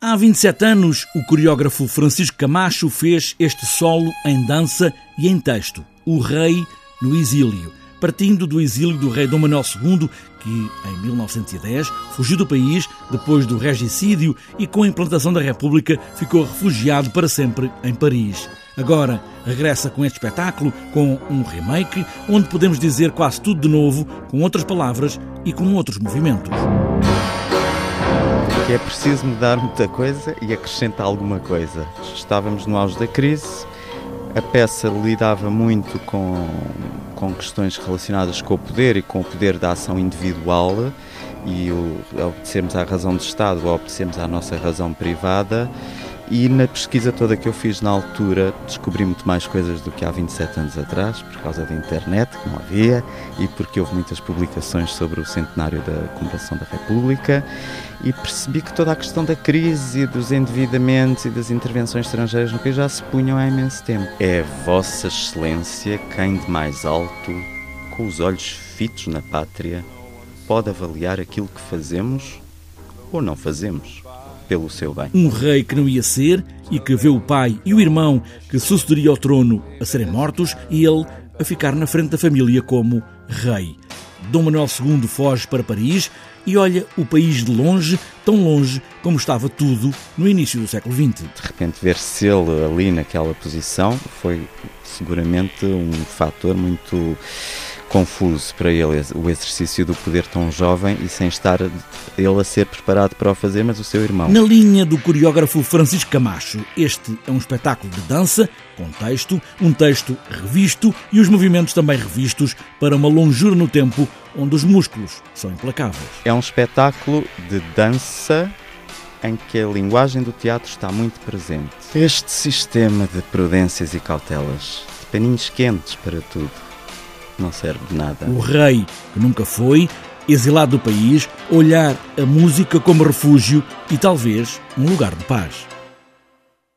Há 27 anos, o coreógrafo Francisco Camacho fez este solo em dança e em texto, O Rei no Exílio, partindo do exílio do rei Dom Manuel II, que em 1910 fugiu do país depois do regicídio e com a implantação da República ficou refugiado para sempre em Paris. Agora regressa com este espetáculo, com um remake, onde podemos dizer quase tudo de novo, com outras palavras e com outros movimentos que é preciso mudar muita coisa e acrescentar alguma coisa. Estávamos no auge da crise, a peça lidava muito com, com questões relacionadas com o poder e com o poder da ação individual e o, obedecermos à razão de Estado ou obedecermos à nossa razão privada e na pesquisa toda que eu fiz na altura, descobri muito mais coisas do que há 27 anos atrás, por causa da internet, que não havia, e porque houve muitas publicações sobre o centenário da comemoração da República, e percebi que toda a questão da crise, dos endividamentos e das intervenções estrangeiras no país já se punham há imenso tempo. É Vossa Excelência quem de mais alto, com os olhos fitos na pátria, pode avaliar aquilo que fazemos ou não fazemos pelo seu bem. Um rei que não ia ser e que vê o pai e o irmão que sucederia ao trono a serem mortos e ele a ficar na frente da família como rei. Dom Manuel II foge para Paris e olha o país de longe, tão longe como estava tudo no início do século XX. De repente, ver-se ele ali naquela posição foi seguramente um fator muito confuso para ele o exercício do poder tão jovem e sem estar ele a ser preparado para o fazer, mas o seu irmão. Na linha do coreógrafo Francisco Camacho, este é um espetáculo de dança, com texto, um texto revisto e os movimentos também revistos para uma longura no tempo onde os músculos são implacáveis. É um espetáculo de dança em que a linguagem do teatro está muito presente. Este sistema de prudências e cautelas, de paninhos quentes para tudo não serve de nada. O rei, que nunca foi, exilado do país, olhar a música como refúgio e talvez um lugar de paz.